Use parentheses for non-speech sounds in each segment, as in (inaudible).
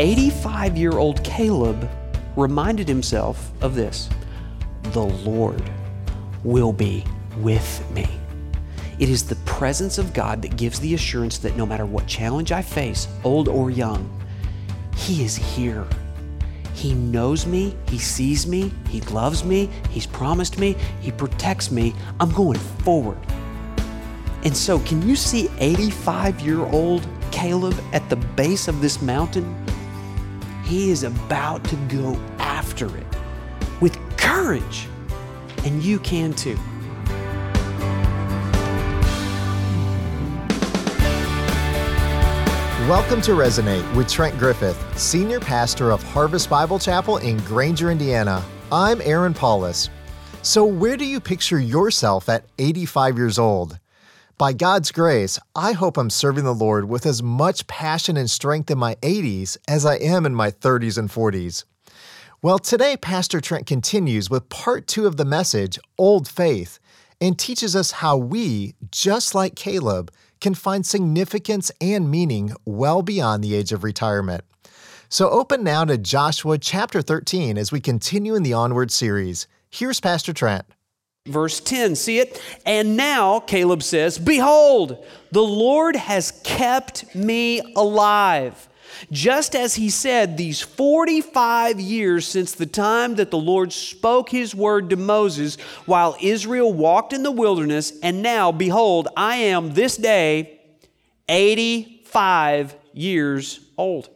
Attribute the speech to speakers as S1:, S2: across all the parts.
S1: 85 year old Caleb reminded himself of this the Lord will be with me. It is the presence of God that gives the assurance that no matter what challenge I face, old or young, He is here. He knows me, He sees me, He loves me, He's promised me, He protects me. I'm going forward. And so, can you see 85 year old Caleb at the base of this mountain? He is about to go after it with courage. And you can too.
S2: Welcome to Resonate with Trent Griffith, Senior Pastor of Harvest Bible Chapel in Granger, Indiana. I'm Aaron Paulus. So, where do you picture yourself at 85 years old? By God's grace, I hope I'm serving the Lord with as much passion and strength in my 80s as I am in my 30s and 40s. Well, today, Pastor Trent continues with part two of the message, Old Faith, and teaches us how we, just like Caleb, can find significance and meaning well beyond the age of retirement. So open now to Joshua chapter 13 as we continue in the Onward series. Here's Pastor Trent.
S1: Verse 10, see it? And now, Caleb says, Behold, the Lord has kept me alive. Just as he said, these 45 years since the time that the Lord spoke his word to Moses while Israel walked in the wilderness, and now, behold, I am this day 85 years old.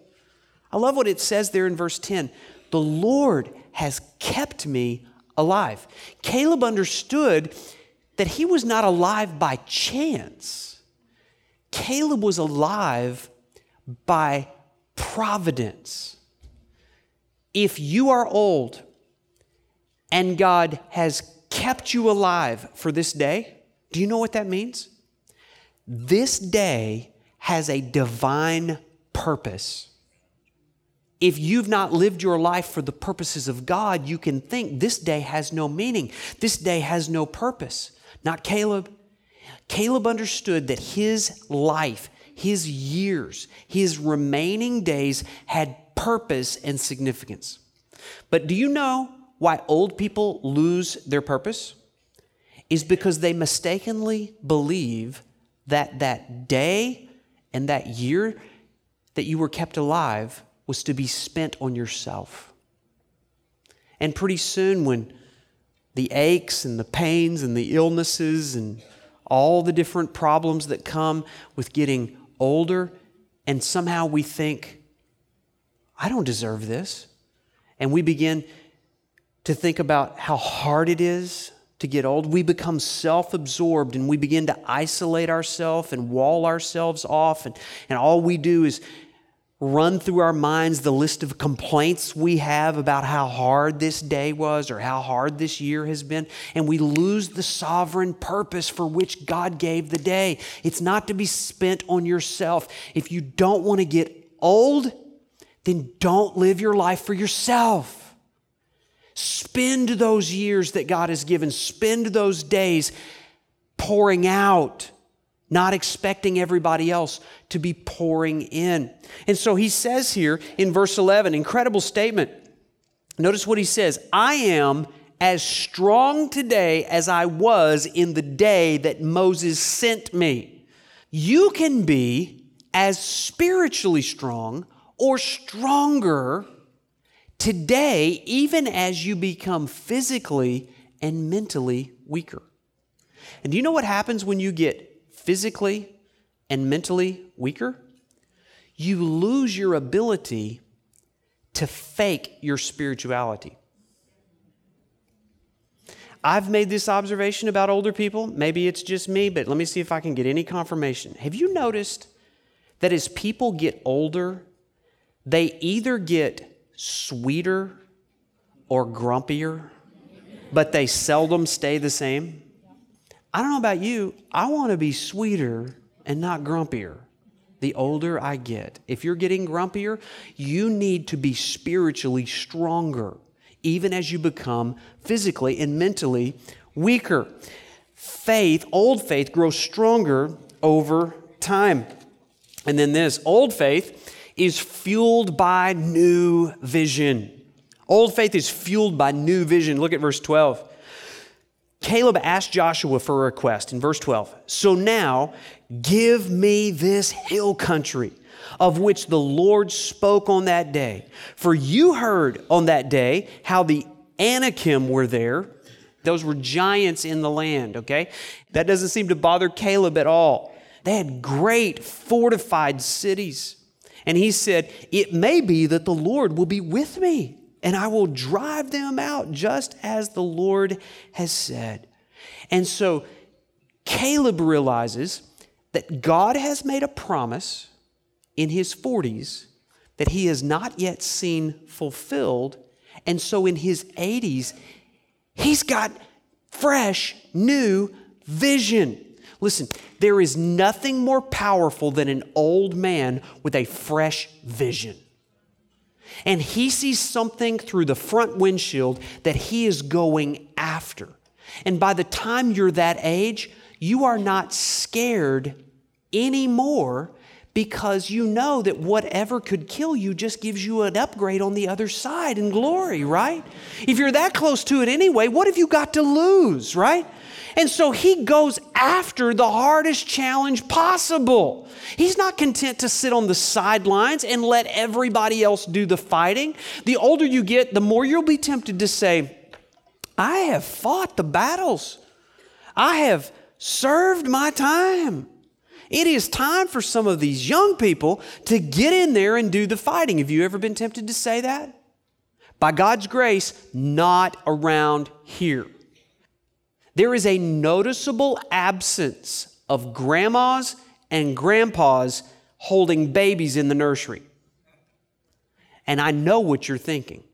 S1: I love what it says there in verse 10. The Lord has kept me alive. Caleb understood that he was not alive by chance. Caleb was alive by providence. If you are old and God has kept you alive for this day, do you know what that means? This day has a divine purpose if you've not lived your life for the purposes of God, you can think this day has no meaning. This day has no purpose. Not Caleb. Caleb understood that his life, his years, his remaining days had purpose and significance. But do you know why old people lose their purpose? Is because they mistakenly believe that that day and that year that you were kept alive was to be spent on yourself. And pretty soon, when the aches and the pains and the illnesses and all the different problems that come with getting older, and somehow we think, I don't deserve this. And we begin to think about how hard it is to get old. We become self absorbed and we begin to isolate ourselves and wall ourselves off. And, and all we do is run through our minds the list of complaints we have about how hard this day was or how hard this year has been, and we lose the sovereign purpose for which God gave the day. It's not to be spent on yourself. If you don't want to get old, then don't live your life for yourself. Spend those years that God has given, spend those days pouring out not expecting everybody else to be pouring in. And so he says here in verse 11, incredible statement. Notice what he says I am as strong today as I was in the day that Moses sent me. You can be as spiritually strong or stronger today, even as you become physically and mentally weaker. And do you know what happens when you get physically and mentally weaker, you lose your ability to fake your spirituality. I've made this observation about older people. Maybe it's just me, but let me see if I can get any confirmation. Have you noticed that as people get older, they either get sweeter or grumpier, but they seldom stay the same? I don't know about you, I want to be sweeter and not grumpier the older I get. If you're getting grumpier, you need to be spiritually stronger, even as you become physically and mentally weaker. Faith, old faith, grows stronger over time. And then this old faith is fueled by new vision. Old faith is fueled by new vision. Look at verse 12. Caleb asked Joshua for a request in verse 12. So now give me this hill country of which the Lord spoke on that day. For you heard on that day how the Anakim were there. Those were giants in the land, okay? That doesn't seem to bother Caleb at all. They had great fortified cities. And he said, It may be that the Lord will be with me, and I will drive them out just as the Lord has said. And so Caleb realizes that God has made a promise in his 40s that he has not yet seen fulfilled. And so in his 80s, he's got fresh, new vision. Listen, there is nothing more powerful than an old man with a fresh vision. And he sees something through the front windshield that he is going after. And by the time you're that age, you are not scared anymore because you know that whatever could kill you just gives you an upgrade on the other side in glory, right? If you're that close to it anyway, what have you got to lose, right? And so he goes after the hardest challenge possible. He's not content to sit on the sidelines and let everybody else do the fighting. The older you get, the more you'll be tempted to say, I have fought the battles, I have served my time. It is time for some of these young people to get in there and do the fighting. Have you ever been tempted to say that? By God's grace, not around here. There is a noticeable absence of grandmas and grandpas holding babies in the nursery. And I know what you're thinking.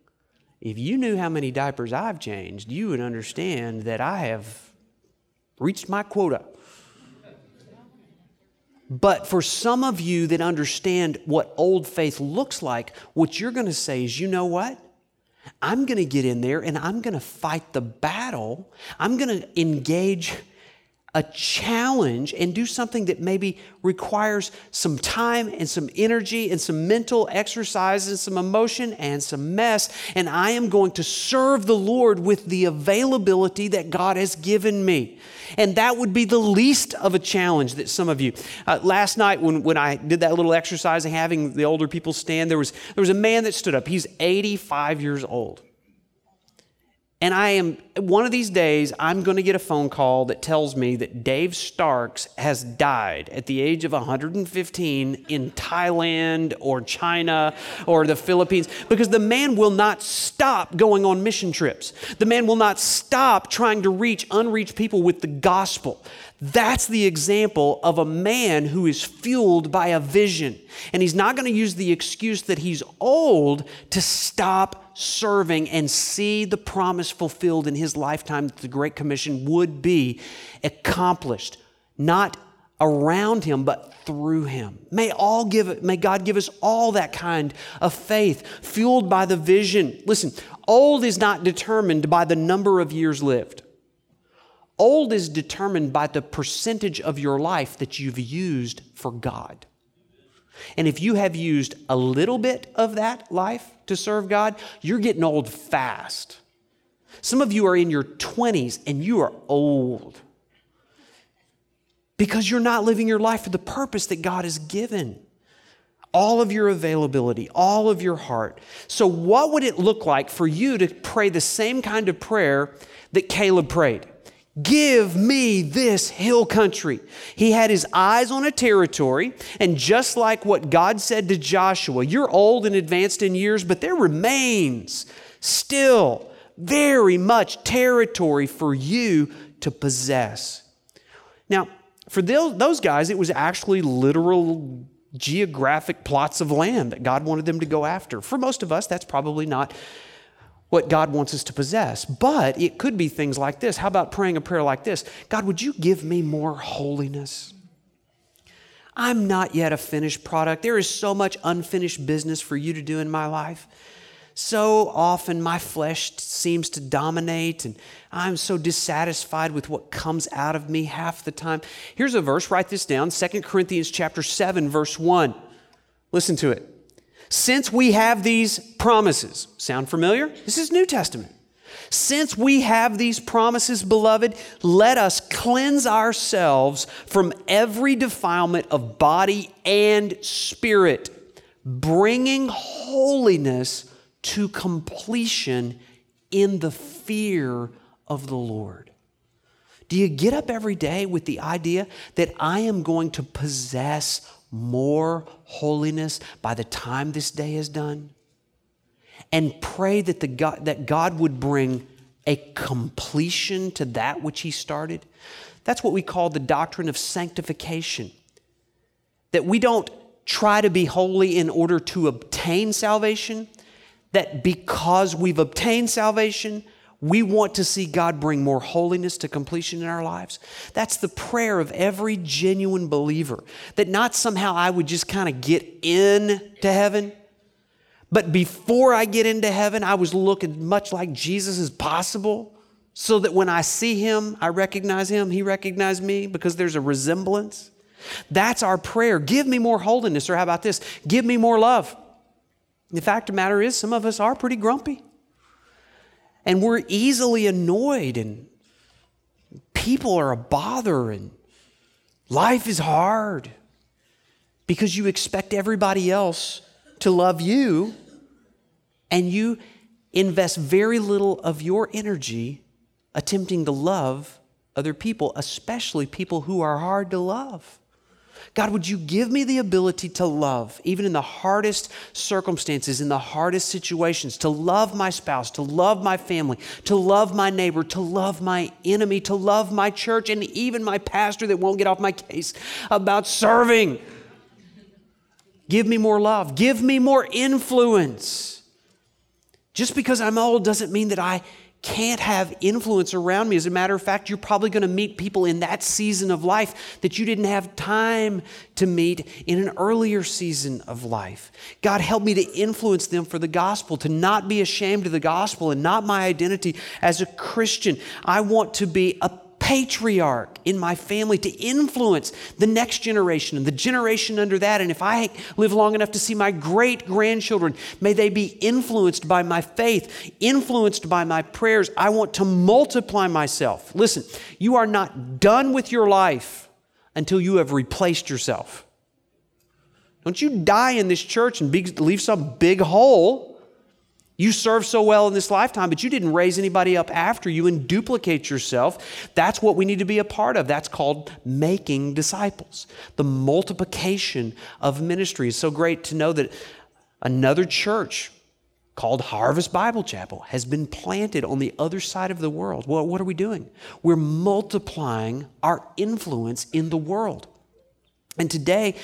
S1: If you knew how many diapers I've changed, you would understand that I have reached my quota. But for some of you that understand what old faith looks like, what you're going to say is, you know what? I'm going to get in there and I'm going to fight the battle. I'm going to engage a challenge and do something that maybe requires some time and some energy and some mental exercise and some emotion and some mess. And I am going to serve the Lord with the availability that God has given me. And that would be the least of a challenge that some of you. Uh, last night, when, when I did that little exercise of having the older people stand, there was, there was a man that stood up. He's 85 years old. And I am, one of these days, I'm going to get a phone call that tells me that Dave Starks has died at the age of 115 in Thailand or China or the Philippines because the man will not stop going on mission trips. The man will not stop trying to reach unreached people with the gospel. That's the example of a man who is fueled by a vision. And he's not going to use the excuse that he's old to stop serving and see the promise fulfilled in his lifetime that the Great Commission would be accomplished, not around him, but through him. May all give may God give us all that kind of faith, fueled by the vision. Listen, old is not determined by the number of years lived. Old is determined by the percentage of your life that you've used for God. And if you have used a little bit of that life to serve God, you're getting old fast. Some of you are in your 20s and you are old because you're not living your life for the purpose that God has given. All of your availability, all of your heart. So, what would it look like for you to pray the same kind of prayer that Caleb prayed? Give me this hill country. He had his eyes on a territory, and just like what God said to Joshua, you're old and advanced in years, but there remains still very much territory for you to possess. Now, for those guys, it was actually literal geographic plots of land that God wanted them to go after. For most of us, that's probably not what God wants us to possess. But it could be things like this. How about praying a prayer like this God, would you give me more holiness? I'm not yet a finished product. There is so much unfinished business for you to do in my life. So often my flesh seems to dominate, and I'm so dissatisfied with what comes out of me half the time. Here's a verse, write this down 2 Corinthians chapter 7, verse 1. Listen to it. Since we have these promises, sound familiar? This is New Testament. Since we have these promises, beloved, let us cleanse ourselves from every defilement of body and spirit, bringing holiness to completion in the fear of the Lord. Do you get up every day with the idea that I am going to possess more holiness by the time this day is done? And pray that, the God, that God would bring a completion to that which He started? That's what we call the doctrine of sanctification. That we don't try to be holy in order to obtain salvation, that because we've obtained salvation, we want to see God bring more holiness to completion in our lives. That's the prayer of every genuine believer. That not somehow I would just kind of get in to heaven, but before I get into heaven, I was looking much like Jesus as possible, so that when I see him, I recognize him, he recognizes me because there's a resemblance. That's our prayer. Give me more holiness, or how about this? Give me more love. The fact of the matter is, some of us are pretty grumpy. And we're easily annoyed, and people are a bother, and life is hard because you expect everybody else to love you, and you invest very little of your energy attempting to love other people, especially people who are hard to love. God, would you give me the ability to love, even in the hardest circumstances, in the hardest situations, to love my spouse, to love my family, to love my neighbor, to love my enemy, to love my church, and even my pastor that won't get off my case about serving. Give me more love, give me more influence. Just because I'm old doesn't mean that I can't have influence around me. As a matter of fact, you're probably going to meet people in that season of life that you didn't have time to meet in an earlier season of life. God, help me to influence them for the gospel, to not be ashamed of the gospel and not my identity as a Christian. I want to be a patriarch in my family to influence the next generation and the generation under that. And if I live long enough to see my great grandchildren, may they be influenced by my faith, influenced by my prayers. I want to multiply myself. Listen, you are not done with your life until you have replaced yourself. Don't you die in this church and leave some big hole you served so well in this lifetime, but you didn't raise anybody up after you and duplicate yourself. That's what we need to be a part of. That's called making disciples. The multiplication of ministry is so great to know that another church called Harvest Bible Chapel has been planted on the other side of the world. Well, what are we doing? We're multiplying our influence in the world. And today,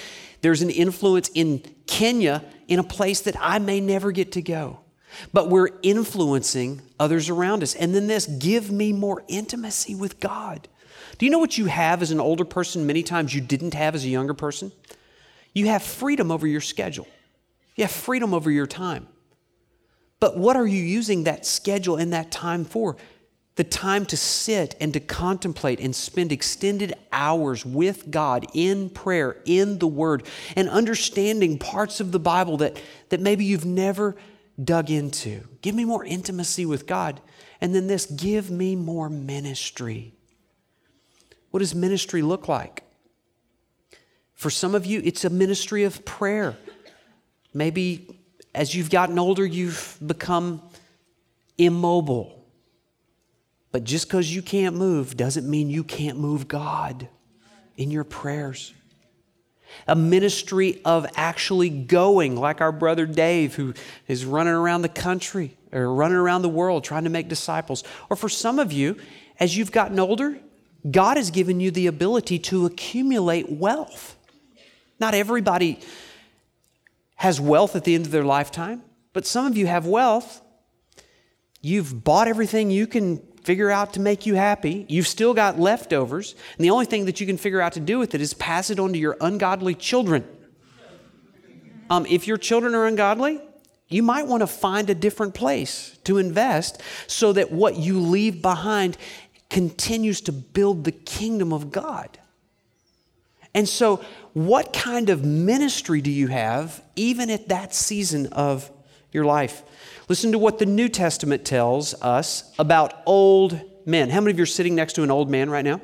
S1: there's an influence in Kenya in a place that I may never get to go but we're influencing others around us. And then this give me more intimacy with God. Do you know what you have as an older person many times you didn't have as a younger person? You have freedom over your schedule, you have freedom over your time. But what are you using that schedule and that time for? The time to sit and to contemplate and spend extended hours with God in prayer, in the Word, and understanding parts of the Bible that, that maybe you've never dug into. Give me more intimacy with God. And then this give me more ministry. What does ministry look like? For some of you, it's a ministry of prayer. Maybe as you've gotten older, you've become immobile. But just because you can't move doesn't mean you can't move God in your prayers a ministry of actually going, like our brother Dave, who is running around the country or running around the world trying to make disciples. Or for some of you, as you've gotten older, God has given you the ability to accumulate wealth. Not everybody has wealth at the end of their lifetime, but some of you have wealth. You've bought everything you can figure out to make you happy. You've still got leftovers. And the only thing that you can figure out to do with it is pass it on to your ungodly children. Um, if your children are ungodly, you might want to find a different place to invest so that what you leave behind continues to build the kingdom of God. And so, what kind of ministry do you have even at that season of your life? Listen to what the New Testament tells us about old men. How many of you are sitting next to an old man right now?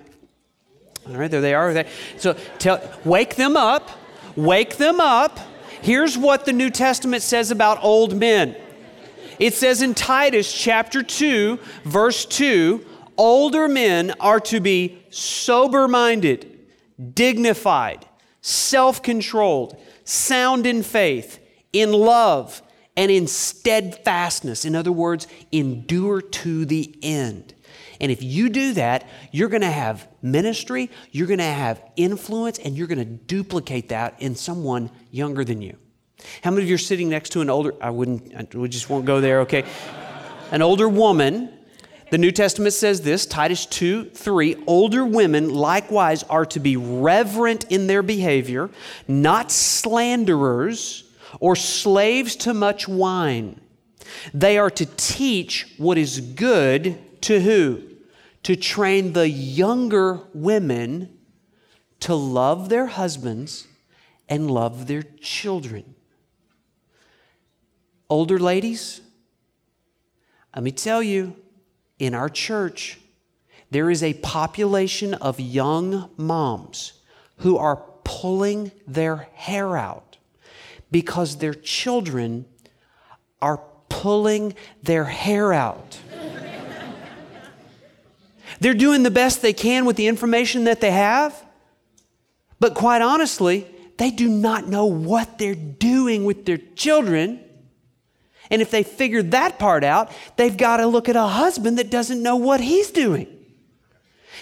S1: All right, there they are. So tell, wake them up. Wake them up. Here's what the New Testament says about old men. It says in Titus chapter 2, verse 2, older men are to be sober minded, dignified, self controlled, sound in faith, in love, and in steadfastness. In other words, endure to the end. And if you do that, you're going to have ministry, you're going to have influence, and you're going to duplicate that in someone younger than you. How many of you are sitting next to an older, I wouldn't, we just won't go there, okay? An older woman. The New Testament says this, Titus 2 3. Older women likewise are to be reverent in their behavior, not slanderers or slaves to much wine. They are to teach what is good to who? To train the younger women to love their husbands and love their children. Older ladies, let me tell you, in our church, there is a population of young moms who are pulling their hair out because their children are pulling their hair out. They're doing the best they can with the information that they have, but quite honestly, they do not know what they're doing with their children. And if they figure that part out, they've got to look at a husband that doesn't know what he's doing.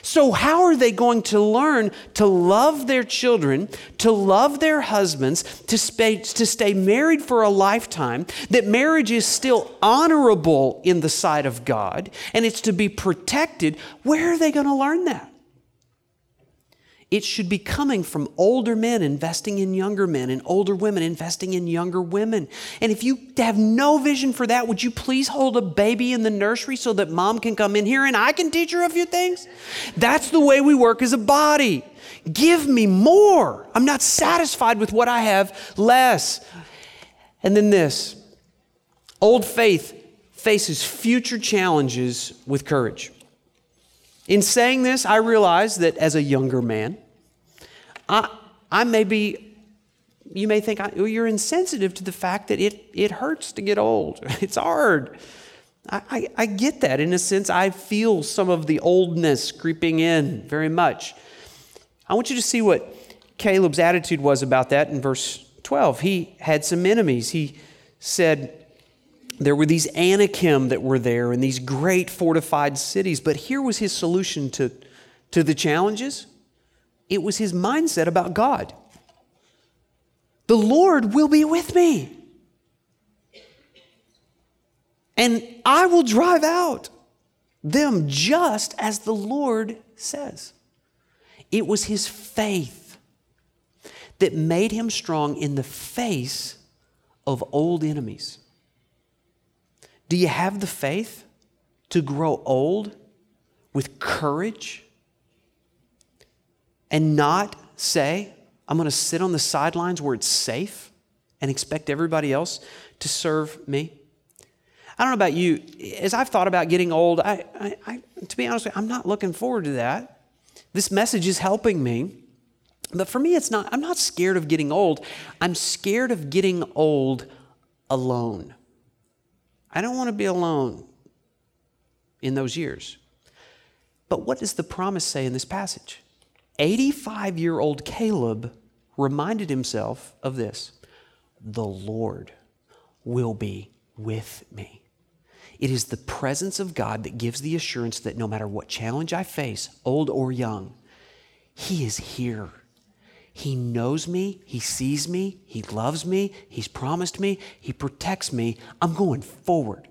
S1: So, how are they going to learn to love their children, to love their husbands, to stay, to stay married for a lifetime, that marriage is still honorable in the sight of God and it's to be protected? Where are they going to learn that? It should be coming from older men investing in younger men and older women investing in younger women. And if you have no vision for that, would you please hold a baby in the nursery so that mom can come in here and I can teach her a few things? That's the way we work as a body. Give me more. I'm not satisfied with what I have less. And then this old faith faces future challenges with courage. In saying this, I realize that as a younger man, I, I may be, you may think I, well, you're insensitive to the fact that it, it hurts to get old. (laughs) It's hard. I, I, I get that. In a sense, I feel some of the oldness creeping in very much. I want you to see what Caleb's attitude was about that in verse 12. He had some enemies. He said, there were these Anakim that were there and these great fortified cities. But here was his solution to, to the challenges it was his mindset about God. The Lord will be with me. And I will drive out them just as the Lord says. It was his faith that made him strong in the face of old enemies. Do you have the faith to grow old with courage and not say, I'm going to sit on the sidelines where it's safe and expect everybody else to serve me? I don't know about you. As I've thought about getting old, I, I, I, to be honest, you, I'm not looking forward to that. This message is helping me. But for me, it's not, I'm not scared of getting old. I'm scared of getting old alone. I don't want to be alone in those years. But what does the promise say in this passage? 85 year old Caleb reminded himself of this the Lord will be with me. It is the presence of God that gives the assurance that no matter what challenge I face, old or young, He is here. He knows me, He sees me, He loves me, He's promised me, He protects me. I'm going forward.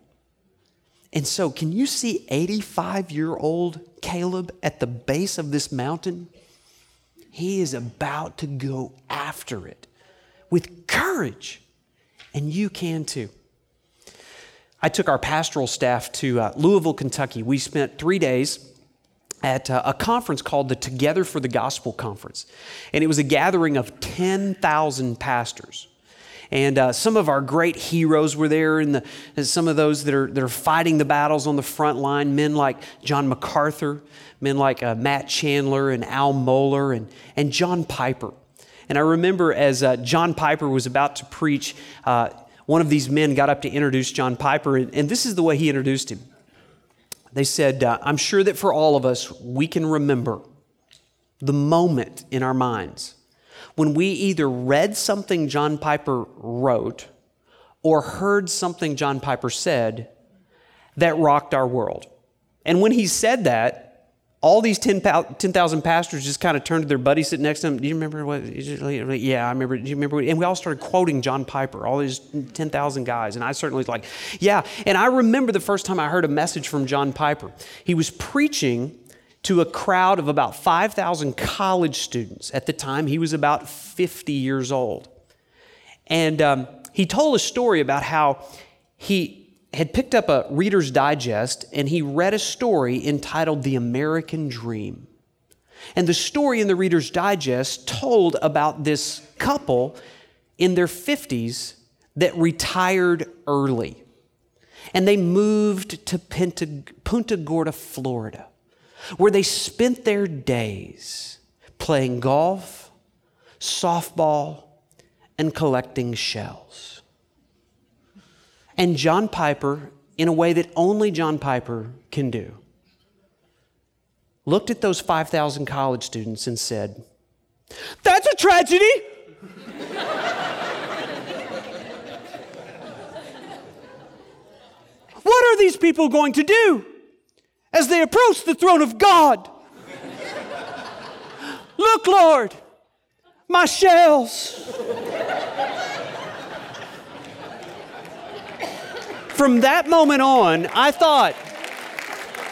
S1: And so, can you see 85 year old Caleb at the base of this mountain? He is about to go after it with courage, and you can too. I took our pastoral staff to uh, Louisville, Kentucky. We spent three days at uh, a conference called the Together for the Gospel Conference. And it was a gathering of 10,000 pastors. And uh, some of our great heroes were there, and, the, and some of those that are, that are fighting the battles on the front line, men like John MacArthur, men like uh, Matt Chandler and Al Mohler, and, and John Piper. And I remember as uh, John Piper was about to preach, uh, one of these men got up to introduce John Piper, and, and this is the way he introduced him. They said, uh, I'm sure that for all of us, we can remember the moment in our minds when we either read something John Piper wrote or heard something John Piper said that rocked our world. And when he said that, all these 10,000 10, pastors just kind of turned to their buddy sitting next to them. Do you remember what? Yeah, I remember. Do you remember? What, and we all started quoting John Piper, all these 10,000 guys. And I certainly was like, yeah. And I remember the first time I heard a message from John Piper. He was preaching to a crowd of about 5,000 college students. At the time, he was about 50 years old. And um, he told a story about how he had picked up a Reader's Digest and he read a story entitled The American Dream. And the story in the Reader's Digest told about this couple in their 50s that retired early. And they moved to Punta Gorda, Florida, where they spent their days playing golf, softball, and collecting shells. And John Piper, in a way that only John Piper can do, looked at those 5,000 college students and said, That's a tragedy! (laughs) what are these people going to do as they approach the throne of God? (laughs) Look, Lord, my shells. From that moment on, I thought,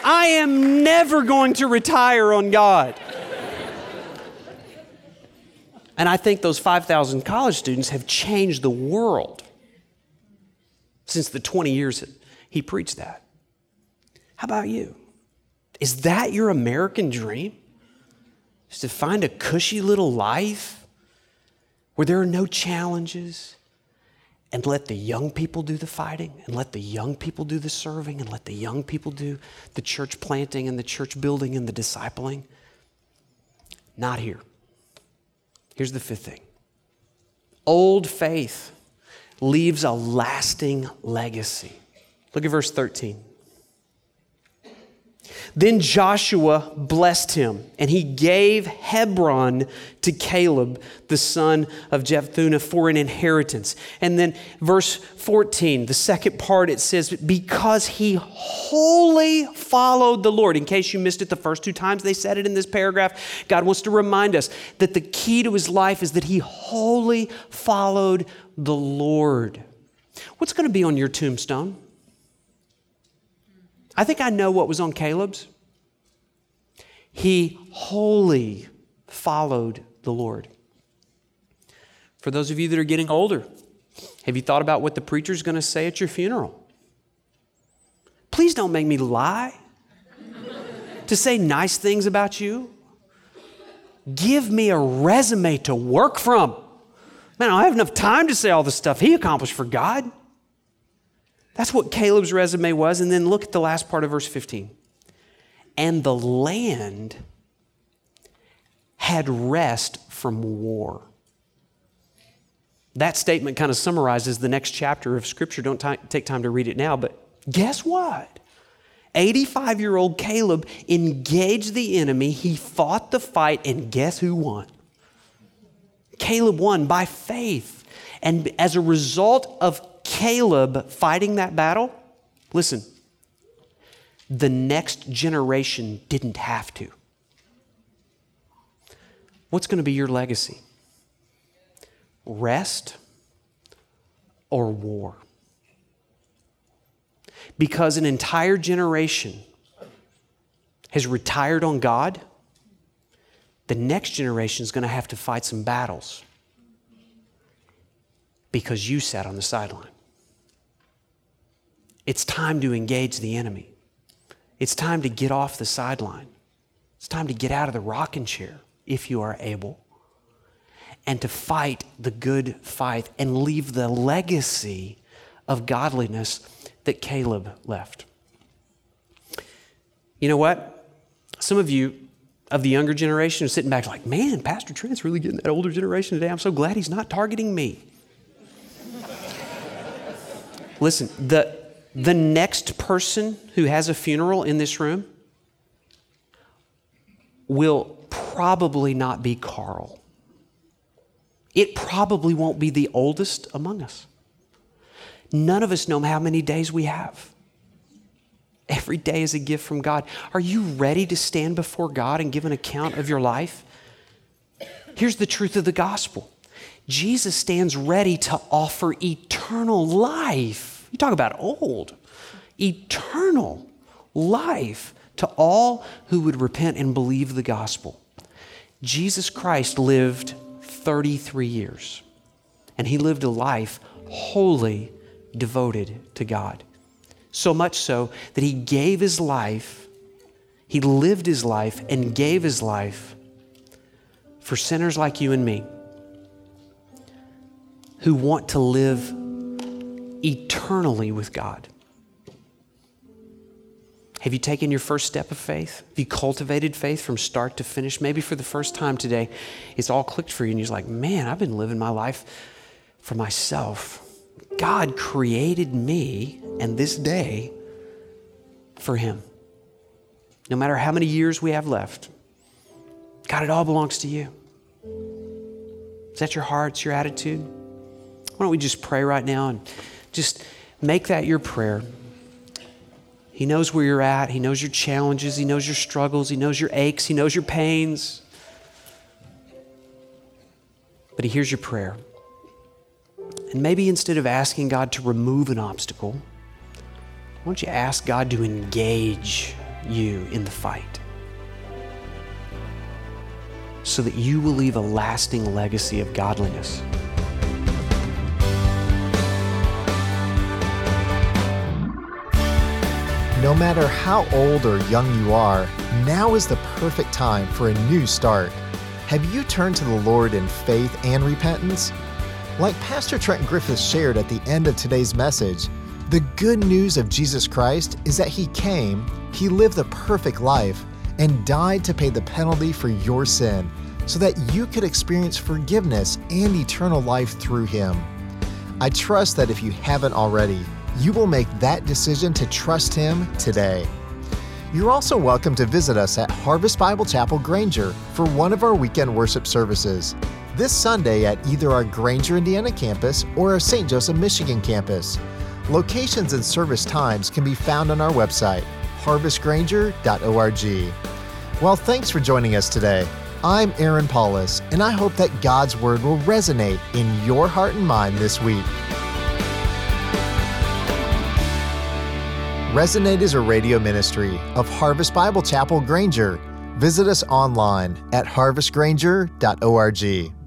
S1: I am never going to retire on God. And I think those 5,000 college students have changed the world since the 20 years he preached that. How about you? Is that your American dream? Is to find a cushy little life where there are no challenges, and let the young people do the fighting and let the young people do the serving and let the young people do the church planting and the church building and the discipling. Not here. Here's the fifth thing old faith leaves a lasting legacy. Look at verse 13. Then Joshua blessed him, and he gave Hebron to Caleb, the son of Jephunneh, for an inheritance. And then verse 14, the second part, it says, Because he wholly followed the Lord. In case you missed it the first two times they said it in this paragraph, God wants to remind us that the key to his life is that he wholly followed the Lord. What's going to be on your tombstone? I think I know what was on Caleb's. He wholly followed the Lord. For those of you that are getting older, have you thought about what the preacher's going to say at your funeral? Please don't make me lie to say nice things about you. Give me a resume to work from. Man, I don't have enough time to say all the stuff he accomplished for God. That's what Caleb's resume was. And then look at the last part of verse 15. And the land had rest from war. That statement kind of summarizes the next chapter of Scripture. Don't t- take time to read it now, but guess what? 85 year old Caleb engaged the enemy. He fought the fight, and guess who won? Caleb won by faith. And as a result of Caleb fighting that battle, listen, the next generation didn't have to. What's going to be your legacy? Rest or war? Because an entire generation has retired on God, the next generation is going to have to fight some battles because you sat on the sideline. It's time to engage the enemy. It's time to get off the sideline. It's time to get out of the rocking chair if you are able and to fight the good fight and leave the legacy of godliness that Caleb left. You know what? Some of you of the younger generation are sitting back like, man, Pastor Trent's really getting that older generation today. I'm so glad he's not targeting me. (laughs) Listen, the, the next person who has a funeral in this room will probably not be Carl. It probably won't be the oldest among us. None of us know how many days we have. Every day is a gift from God. Are you ready to stand before God and give an account of your life? Here's the truth of the gospel Jesus stands ready to offer eternal life. You talk about old, eternal life to all who would repent and believe the gospel. Jesus Christ lived 33 years, and he lived a life wholly devoted to God. So much so that he gave his life, he lived his life and gave his life for sinners like you and me who want to live eternally with God. Have you taken your first step of faith? Have you cultivated faith from start to finish? Maybe for the first time today, it's all clicked for you, and you're like, man, I've been living my life for myself. God created me and this day for Him. No matter how many years we have left, God, it all belongs to you. Is that your heart? It's your attitude? Why don't we just pray right now and just make that your prayer? He knows where you're at. He knows your challenges. He knows your struggles. He knows your aches. He knows your pains. But He hears your prayer. And maybe instead of asking God to remove an obstacle, why don't you ask God to engage you in the fight so that you will leave a lasting legacy of godliness?
S2: No matter how old or young you are, now is the perfect time for a new start. Have you turned to the Lord in faith and repentance? Like Pastor Trent Griffith shared at the end of today's message, the good news of Jesus Christ is that He came, He lived the perfect life, and died to pay the penalty for your sin so that you could experience forgiveness and eternal life through Him. I trust that if you haven't already, you will make that decision to trust Him today. You're also welcome to visit us at Harvest Bible Chapel Granger for one of our weekend worship services. This Sunday at either our Granger, Indiana campus or our St. Joseph, Michigan campus. Locations and service times can be found on our website, harvestgranger.org. Well, thanks for joining us today. I'm Aaron Paulus, and I hope that God's Word will resonate in your heart and mind this week. Resonate is a radio ministry of Harvest Bible Chapel Granger. Visit us online at harvestgranger.org.